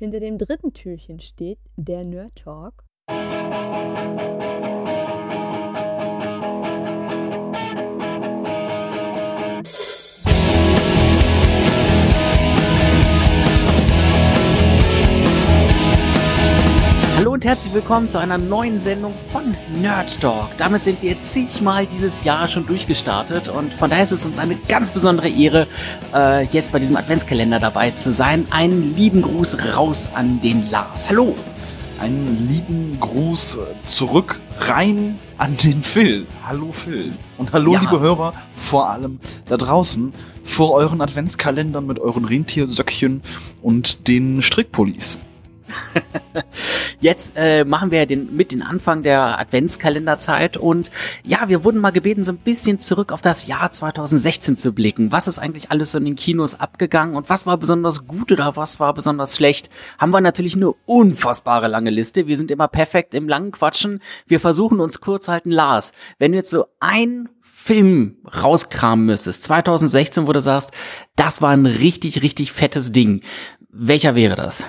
Hinter dem dritten Türchen steht der Nerd Talk. Und herzlich willkommen zu einer neuen Sendung von Nerd Talk. Damit sind wir zigmal dieses Jahr schon durchgestartet und von daher ist es uns eine ganz besondere Ehre, äh, jetzt bei diesem Adventskalender dabei zu sein. Einen lieben Gruß raus an den Lars. Hallo. Einen lieben Gruß zurück rein an den Phil. Hallo Phil. Und hallo Ja. liebe Hörer, vor allem da draußen vor euren Adventskalendern mit euren Rentiersöckchen und den Strickpullis. Jetzt äh, machen wir den, mit den Anfang der Adventskalenderzeit und ja, wir wurden mal gebeten, so ein bisschen zurück auf das Jahr 2016 zu blicken. Was ist eigentlich alles so in den Kinos abgegangen und was war besonders gut oder was war besonders schlecht? Haben wir natürlich eine unfassbare lange Liste. Wir sind immer perfekt im langen Quatschen. Wir versuchen uns kurz halten. Lars, wenn du jetzt so ein Film rauskramen müsstest, 2016, wo du sagst, das war ein richtig, richtig fettes Ding. Welcher wäre das?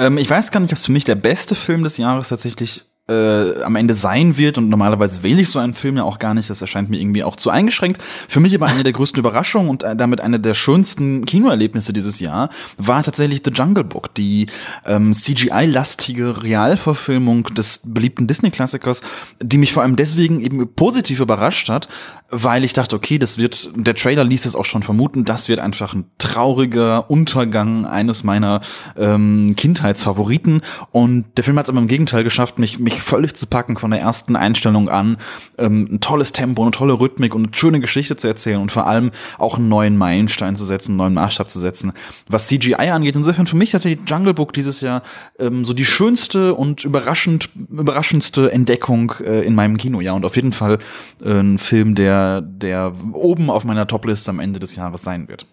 Ähm, ich weiß gar nicht, ob es für mich der beste Film des Jahres tatsächlich äh, am Ende sein wird und normalerweise wähle ich so einen Film ja auch gar nicht, das erscheint mir irgendwie auch zu eingeschränkt. Für mich aber eine der größten Überraschungen und äh, damit eine der schönsten Kinoerlebnisse dieses Jahr war tatsächlich The Jungle Book, die ähm, CGI-lastige Realverfilmung des beliebten Disney-Klassikers, die mich vor allem deswegen eben positiv überrascht hat, weil ich dachte, okay, das wird, der Trailer ließ es auch schon vermuten, das wird einfach ein trauriger Untergang eines meiner ähm, Kindheitsfavoriten. Und der Film hat es aber im Gegenteil geschafft, mich, mich völlig zu packen von der ersten Einstellung an. Ähm, ein tolles Tempo, eine tolle Rhythmik und eine schöne Geschichte zu erzählen und vor allem auch einen neuen Meilenstein zu setzen, einen neuen Maßstab zu setzen, was CGI angeht. Insofern für mich tatsächlich Jungle Book dieses Jahr ähm, so die schönste und überraschend, überraschendste Entdeckung äh, in meinem Kinojahr und auf jeden Fall äh, ein Film, der, der oben auf meiner Topliste am Ende des Jahres sein wird.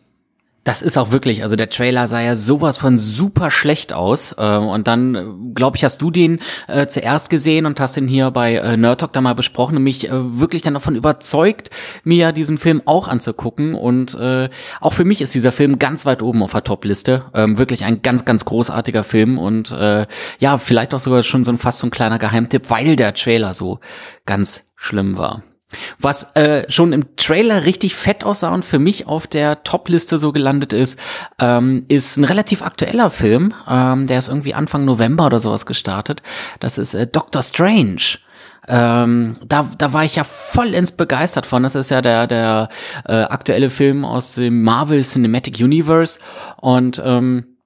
Das ist auch wirklich, also der Trailer sah ja sowas von super schlecht aus. Äh, und dann, glaube ich, hast du den äh, zuerst gesehen und hast den hier bei äh, Nerd Talk da mal besprochen und mich äh, wirklich dann davon überzeugt, mir diesen Film auch anzugucken. Und äh, auch für mich ist dieser Film ganz weit oben auf der Top-Liste. Ähm, wirklich ein ganz, ganz großartiger Film und äh, ja, vielleicht auch sogar schon so ein fast so ein kleiner Geheimtipp, weil der Trailer so ganz schlimm war. Was äh, schon im Trailer richtig fett aussah und für mich auf der Top-Liste so gelandet ist, ähm, ist ein relativ aktueller Film. Ähm, der ist irgendwie Anfang November oder sowas gestartet. Das ist äh, Doctor Strange. Ähm, da, da war ich ja vollends begeistert von. Das ist ja der, der äh, aktuelle Film aus dem Marvel Cinematic Universe. Und ähm,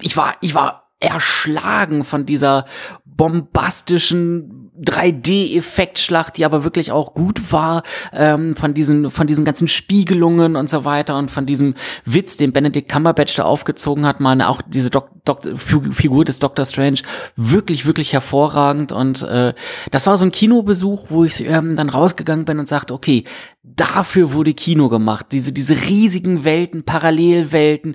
ich war, ich war erschlagen von dieser bombastischen 3D-Effektschlacht, die aber wirklich auch gut war, ähm, von diesen, von diesen ganzen Spiegelungen und so weiter und von diesem Witz, den Benedict Cumberbatch da aufgezogen hat, mal auch diese Dok Dok Figu- Figur des Doctor Strange wirklich, wirklich hervorragend und äh, das war so ein Kinobesuch, wo ich ähm, dann rausgegangen bin und sagte, okay, dafür wurde Kino gemacht, diese, diese riesigen Welten, Parallelwelten,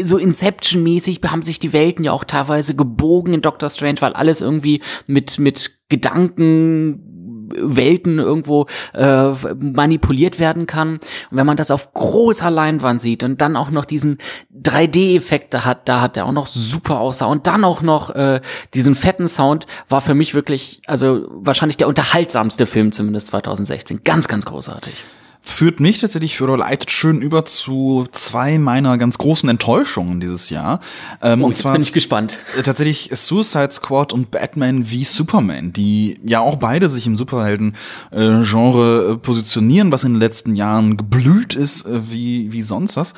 so Inception-mäßig haben sich die Welten ja auch teilweise gebogen in Doctor Strange, weil alles irgendwie mit, mit Gedanken Welten irgendwo äh, manipuliert werden kann. Und wenn man das auf großer Leinwand sieht und dann auch noch diesen 3D-Effekte hat, da hat er auch noch super aussah und dann auch noch äh, diesen fetten Sound, war für mich wirklich, also wahrscheinlich der unterhaltsamste Film zumindest 2016. Ganz, ganz großartig. Führt mich tatsächlich für oder leitet schön über zu zwei meiner ganz großen Enttäuschungen dieses Jahr. Ähm, Oh, jetzt bin ich gespannt. äh, Tatsächlich Suicide Squad und Batman wie Superman, die ja auch beide sich im Superhelden-Genre äh, positionieren, was in den letzten Jahren geblüht ist, äh, wie, wie sonst was.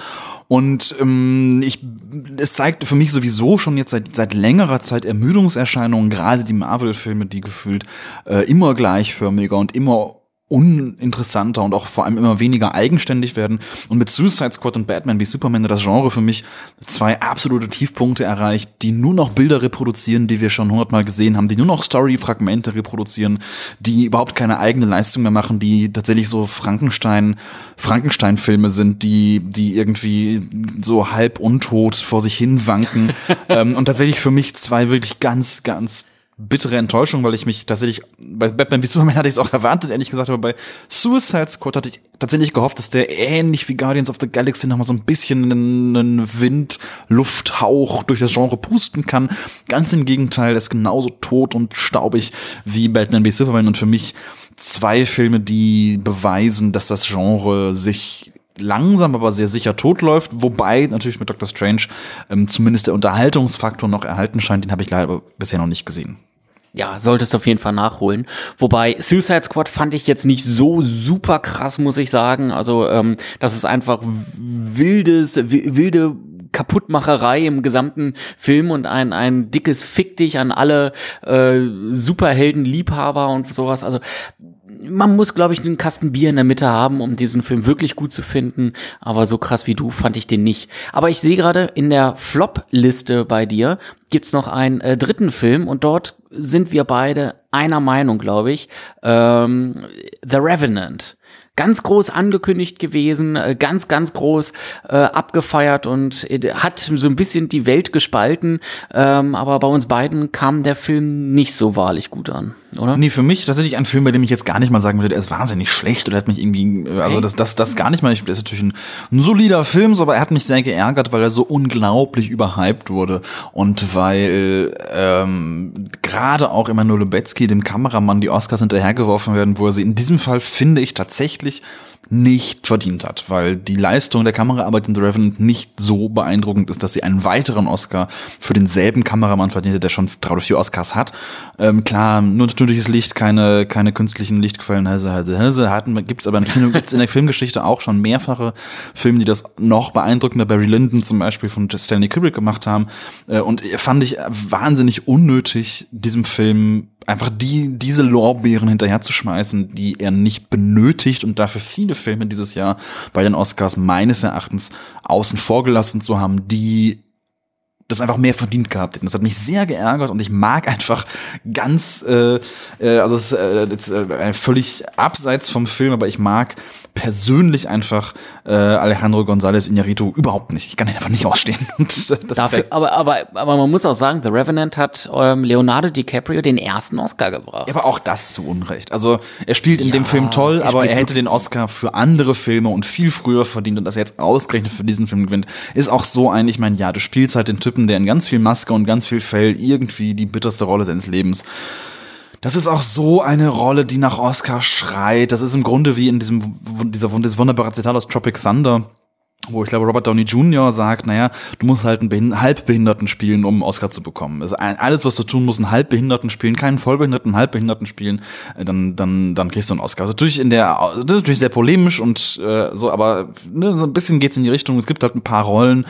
Und ähm, ich, es zeigt für mich sowieso schon jetzt seit, seit längerer Zeit Ermüdungserscheinungen, gerade die Marvel-Filme, die gefühlt äh, immer gleichförmiger und immer uninteressanter und auch vor allem immer weniger eigenständig werden. Und mit Suicide Squad und Batman wie Superman hat das Genre für mich zwei absolute Tiefpunkte erreicht, die nur noch Bilder reproduzieren, die wir schon hundertmal gesehen haben, die nur noch Story-Fragmente reproduzieren, die überhaupt keine eigene Leistung mehr machen, die tatsächlich so Frankenstein, Frankenstein-Filme sind, die, die irgendwie so halb untot vor sich hin wanken. ähm, und tatsächlich für mich zwei wirklich ganz, ganz bittere Enttäuschung, weil ich mich tatsächlich, bei Batman wie Superman hatte ich es auch erwartet, ehrlich gesagt, aber bei Suicide Squad hatte ich tatsächlich gehofft, dass der ähnlich wie Guardians of the Galaxy nochmal so ein bisschen einen Wind, Lufthauch durch das Genre pusten kann. Ganz im Gegenteil, der ist genauso tot und staubig wie Batman wie Superman. Und für mich zwei Filme, die beweisen, dass das Genre sich langsam, aber sehr sicher totläuft, wobei natürlich mit Doctor Strange ähm, zumindest der Unterhaltungsfaktor noch erhalten scheint, den habe ich leider bisher noch nicht gesehen. Ja, solltest du auf jeden Fall nachholen. Wobei Suicide Squad fand ich jetzt nicht so super krass, muss ich sagen. Also ähm, das ist einfach wildes, wilde Kaputtmacherei im gesamten Film und ein, ein dickes Fick dich an alle äh, Superhelden-Liebhaber und sowas. Also man muss, glaube ich, einen Kasten Bier in der Mitte haben, um diesen Film wirklich gut zu finden. Aber so krass wie du fand ich den nicht. Aber ich sehe gerade in der Flop-Liste bei dir gibt's noch einen äh, dritten Film und dort sind wir beide einer Meinung, glaube ich. Ähm, The Revenant ganz groß angekündigt gewesen, äh, ganz, ganz groß äh, abgefeiert und äh, hat so ein bisschen die Welt gespalten. Ähm, aber bei uns beiden kam der Film nicht so wahrlich gut an, oder? Nee, für mich tatsächlich ein Film, bei dem ich jetzt gar nicht mal sagen würde, der ist wahnsinnig schlecht oder hat mich irgendwie, äh, also das, das, das gar nicht mal, ich, das ist natürlich ein, ein solider Film, so, aber er hat mich sehr geärgert, weil er so unglaublich überhyped wurde und weil ähm, gerade auch Emanuel Lubezki, dem Kameramann, die Oscars hinterhergeworfen werden, wo er sie in diesem Fall, finde ich, tatsächlich nicht verdient hat, weil die Leistung der Kameraarbeit in The Revenant nicht so beeindruckend ist, dass sie einen weiteren Oscar für denselben Kameramann verdient hat, der schon drei oder vier Oscars hat. Ähm, klar, nur natürliches Licht, keine, keine künstlichen Lichtquellen, also, also, hatten, gibt's aber in, gibt's in der Filmgeschichte auch schon mehrfache Filme, die das noch beeindruckender, Barry Lyndon zum Beispiel von Stanley Kubrick gemacht haben. Äh, und fand ich wahnsinnig unnötig, diesem Film einfach die, diese Lorbeeren hinterherzuschmeißen, die er nicht benötigt und dafür viele Filme dieses Jahr bei den Oscars meines Erachtens außen vor gelassen zu haben, die das einfach mehr verdient gehabt hätten. Das hat mich sehr geärgert und ich mag einfach ganz, äh, äh, also es äh, äh, völlig abseits vom Film, aber ich mag persönlich einfach äh, Alejandro González Iñárritu überhaupt nicht. Ich kann ihn einfach nicht ausstehen. Dafür, aber, aber, aber man muss auch sagen, The Revenant hat ähm, Leonardo DiCaprio den ersten Oscar gebracht. Ja, aber auch das zu Unrecht. Also er spielt in ja, dem Film toll, er aber er hätte den Oscar für andere Filme und viel früher verdient und dass er jetzt ausgerechnet für diesen Film gewinnt, ist auch so ein, ich meine, ja, du spielst halt den Typen, der in ganz viel Maske und ganz viel Fell irgendwie die bitterste Rolle seines Lebens das ist auch so eine Rolle, die nach Oscar schreit. Das ist im Grunde wie in diesem dieser dieses wunderbare Zitat aus Tropic Thunder, wo ich glaube Robert Downey Jr. sagt, naja, du musst halt einen Halbbehinderten spielen, um einen Oscar zu bekommen. Also alles, was du tun musst, einen Halbbehinderten spielen, keinen Vollbehinderten, einen Halbbehinderten spielen, äh, dann dann dann kriegst du einen Oscar. Also natürlich in der natürlich sehr polemisch und äh, so, aber ne, so ein bisschen geht's in die Richtung. Es gibt halt ein paar Rollen,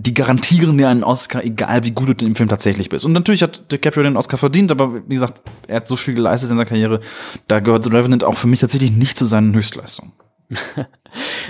die garantieren dir einen Oscar, egal wie gut du in Film tatsächlich bist. Und natürlich hat DiCaprio den Oscar verdient, aber wie gesagt, er hat so viel geleistet in seiner Karriere, da gehört The Revenant auch für mich tatsächlich nicht zu seinen Höchstleistungen.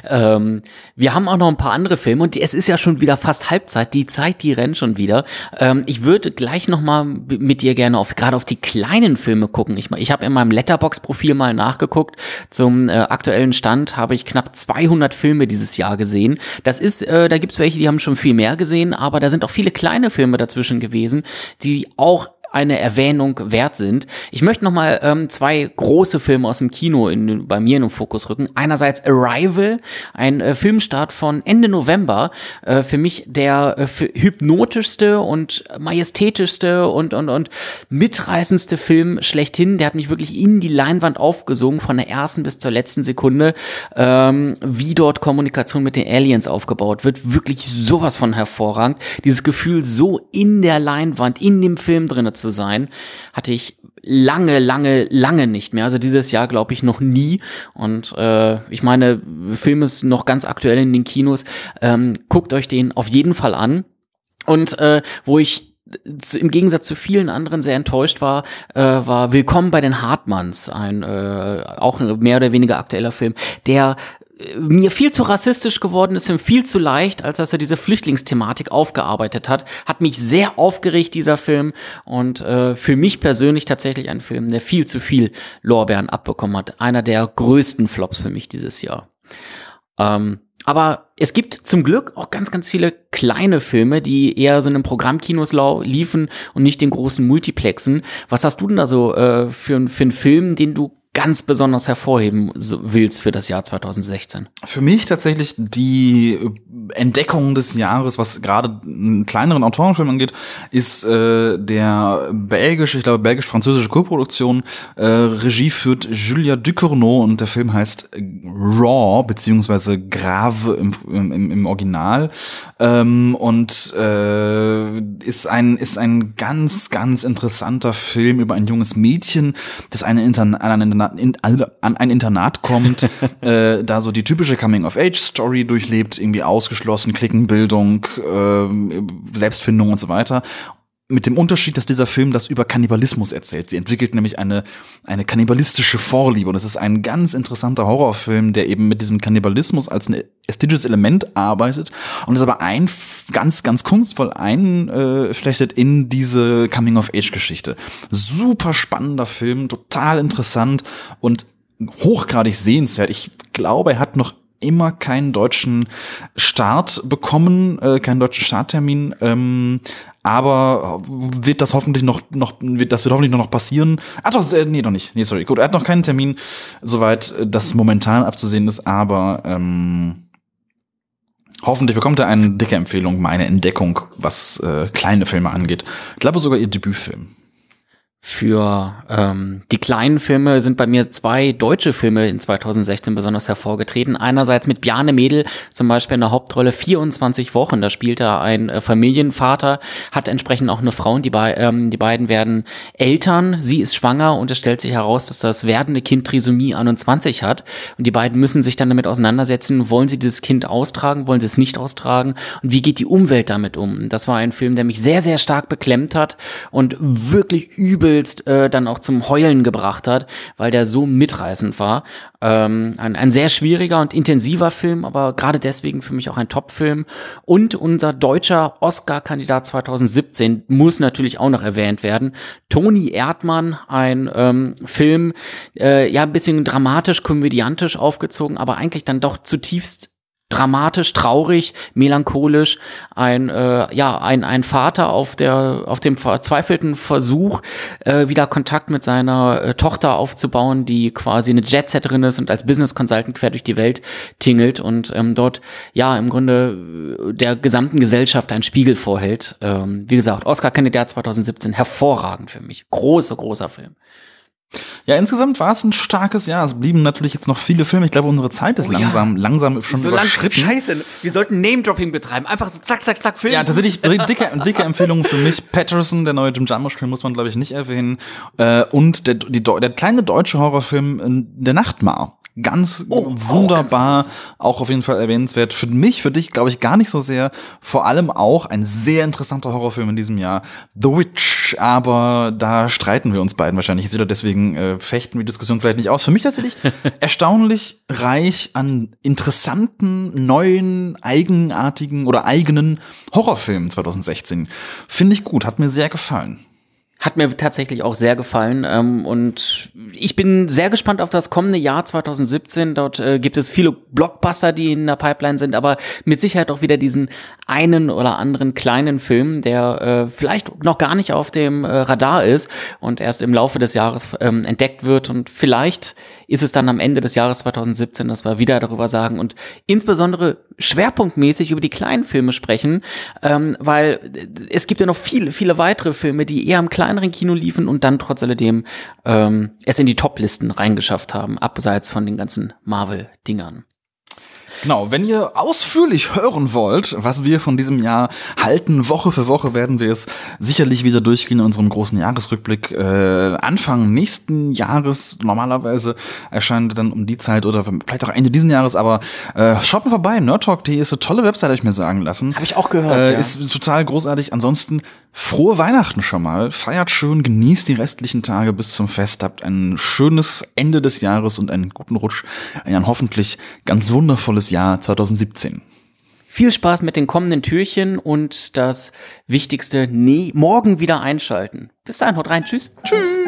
ähm, wir haben auch noch ein paar andere Filme und es ist ja schon wieder fast Halbzeit. Die Zeit, die rennt schon wieder. Ähm, ich würde gleich noch mal mit dir gerne auf gerade auf die kleinen Filme gucken. Ich, ich habe in meinem Letterbox-Profil mal nachgeguckt. Zum äh, aktuellen Stand habe ich knapp 200 Filme dieses Jahr gesehen. Das ist, äh, da gibt's welche, die haben schon viel mehr gesehen, aber da sind auch viele kleine Filme dazwischen gewesen, die auch eine Erwähnung wert sind. Ich möchte noch mal ähm, zwei große Filme aus dem Kino in, bei mir in den Fokus rücken. Einerseits Arrival, ein äh, Filmstart von Ende November. Äh, für mich der äh, hypnotischste und majestätischste und, und, und mitreißendste Film schlechthin. Der hat mich wirklich in die Leinwand aufgesogen, von der ersten bis zur letzten Sekunde, ähm, wie dort Kommunikation mit den Aliens aufgebaut wird. Wirklich sowas von hervorragend. Dieses Gefühl, so in der Leinwand, in dem Film drinne zu sein, hatte ich lange, lange, lange nicht mehr. Also dieses Jahr glaube ich noch nie. Und äh, ich meine, Film ist noch ganz aktuell in den Kinos. Ähm, guckt euch den auf jeden Fall an. Und äh, wo ich im Gegensatz zu vielen anderen sehr enttäuscht war, äh, war Willkommen bei den Hartmanns, ein äh, auch mehr oder weniger aktueller Film, der mir viel zu rassistisch geworden ist und viel zu leicht, als dass er diese Flüchtlingsthematik aufgearbeitet hat. Hat mich sehr aufgeregt, dieser Film. Und äh, für mich persönlich tatsächlich ein Film, der viel zu viel Lorbeeren abbekommen hat. Einer der größten Flops für mich dieses Jahr. Ähm, Aber es gibt zum Glück auch ganz, ganz viele kleine Filme, die eher so in einem Programmkinos liefen und nicht den großen Multiplexen. Was hast du denn da so äh, für, für einen Film, den du ganz besonders hervorheben willst für das Jahr 2016? Für mich tatsächlich die Entdeckung des Jahres, was gerade einen kleineren Autorenfilm angeht, ist äh, der belgische, ich glaube belgisch-französische Co-Produktion. Äh, Regie führt Julia Ducournau und der Film heißt Raw beziehungsweise Grave im, im, im Original ähm, und äh, ist ein ist ein ganz ganz interessanter Film über ein junges Mädchen, das eine Intern an, ein an ein Internat kommt, äh, da so die typische Coming-of-Age-Story durchlebt, irgendwie ausgeschlossen, Klickenbildung, äh, Selbstfindung und so weiter mit dem Unterschied, dass dieser Film das über Kannibalismus erzählt. Sie entwickelt nämlich eine, eine kannibalistische Vorliebe. Und es ist ein ganz interessanter Horrorfilm, der eben mit diesem Kannibalismus als ein ästhetisches Element arbeitet und es aber ein, ganz, ganz kunstvoll einflechtet in diese Coming-of-Age-Geschichte. Super spannender Film, total interessant und hochgradig sehenswert. Ich glaube, er hat noch immer keinen deutschen Start bekommen, äh, keinen deutschen Starttermin. Ähm, aber wird das hoffentlich noch, noch wird, das wird hoffentlich noch passieren. Ah, doch, äh, nee, doch nicht. Nee, sorry. Gut, er hat noch keinen Termin, soweit das momentan abzusehen ist, aber ähm, hoffentlich bekommt er eine dicke Empfehlung, meine Entdeckung, was äh, kleine Filme angeht. Ich glaube sogar ihr Debütfilm. Für ähm, die kleinen Filme sind bei mir zwei deutsche Filme in 2016 besonders hervorgetreten. Einerseits mit Bjarne Mädel, zum Beispiel in der Hauptrolle 24 Wochen. Da spielt er ein äh, Familienvater, hat entsprechend auch eine Frau und die, be ähm, die beiden werden Eltern. Sie ist schwanger und es stellt sich heraus, dass das werdende Kind Trisomie 21 hat. Und die beiden müssen sich dann damit auseinandersetzen, wollen sie dieses Kind austragen, wollen sie es nicht austragen und wie geht die Umwelt damit um. Das war ein Film, der mich sehr, sehr stark beklemmt hat und wirklich übel übelst äh, dann auch zum Heulen gebracht hat, weil der so mitreißend war. Ähm, ein, ein sehr schwieriger und intensiver Film, aber gerade deswegen für mich auch ein Top-Film. Und unser deutscher Oscar-Kandidat 2017 muss natürlich auch noch erwähnt werden. Toni Erdmann, ein ähm, Film, äh, ja, ein bisschen dramatisch, komödiantisch aufgezogen, aber eigentlich dann doch zutiefst dramatisch, traurig, melancholisch, ein äh, ja ein ein Vater auf der auf dem verzweifelten Versuch äh, wieder Kontakt mit seiner äh, Tochter aufzubauen, die quasi eine Jetsetterin ist und als Business Consultant quer durch die Welt tingelt und ähm, dort ja im Grunde äh, der gesamten Gesellschaft einen Spiegel vorhält. Ähm, wie gesagt, Oscar Kandidat 2017 hervorragend für mich, großer großer Film. Ja, insgesamt war es ein starkes Jahr. Es blieben natürlich jetzt noch viele Filme. Ich glaube, unsere Zeit ist oh, langsam, ja. langsam schon so überschritten. Lang, scheiße, wir sollten Name-Dropping betreiben. Einfach so zack, zack, zack, Film. Ja, tatsächlich dicke, dicke Empfehlung für mich. Patterson, der neue Jim Jarmusch-Film, muss man, glaube ich, nicht erwähnen. Äh, und der, die, der kleine deutsche Horrorfilm äh, Der Nachtmar ganz oh, wunderbar, ganz auch auf jeden Fall erwähnenswert. Für mich, für dich, glaube ich, gar nicht so sehr. Vor allem auch ein sehr interessanter Horrorfilm in diesem Jahr, The Witch. Aber da streiten wir uns beiden wahrscheinlich jetzt wieder, deswegen äh, fechten wir die Diskussion vielleicht nicht aus. Für mich tatsächlich erstaunlich reich an interessanten, neuen, eigenartigen oder eigenen Horrorfilmen 2016. Finde ich gut, hat mir sehr gefallen. Hat mir tatsächlich auch sehr gefallen ähm, und ich bin sehr gespannt auf das kommende Jahr 2017. Dort äh, gibt es viele Blockbuster, die in der Pipeline sind, aber mit Sicherheit auch wieder diesen einen oder anderen kleinen Film, der äh, vielleicht noch gar nicht auf dem äh, Radar ist und erst im Laufe des Jahres ähm, entdeckt wird und vielleicht ist es dann am Ende des Jahres 2017, dass wir wieder darüber sagen und insbesondere schwerpunktmäßig über die kleinen Filme sprechen, ähm, weil es gibt ja noch viele, viele weitere Filme, die eher im kleineren Kino liefen und dann trotz alledem ähm, es in die Top-Listen reingeschafft haben, abseits von den ganzen Marvel-Dingern. Genau, wenn ihr ausführlich hören wollt, was wir von diesem Jahr halten, Woche für Woche werden wir es sicherlich wieder durchgehen in unserem großen Jahresrückblick. Äh, Anfang nächsten Jahres, normalerweise erscheint dann um die Zeit oder vielleicht auch Ende diesen Jahres, aber äh, schaut mal vorbei, nerdtalk.de ist eine tolle Website, habe ich mir sagen lassen. Habe ich auch gehört, äh, ja. Ist total großartig. Ansonsten frohe Weihnachten schon mal. Feiert schön, genießt die restlichen Tage bis zum Fest, habt ein schönes Ende des Jahres und einen guten Rutsch in ein hoffentlich ganz wundervolles Jahr 2017. Viel Spaß mit den kommenden Türchen und das Wichtigste, nee, morgen wieder einschalten. Bis dahin, haut rein. Tschüss. Tschüss.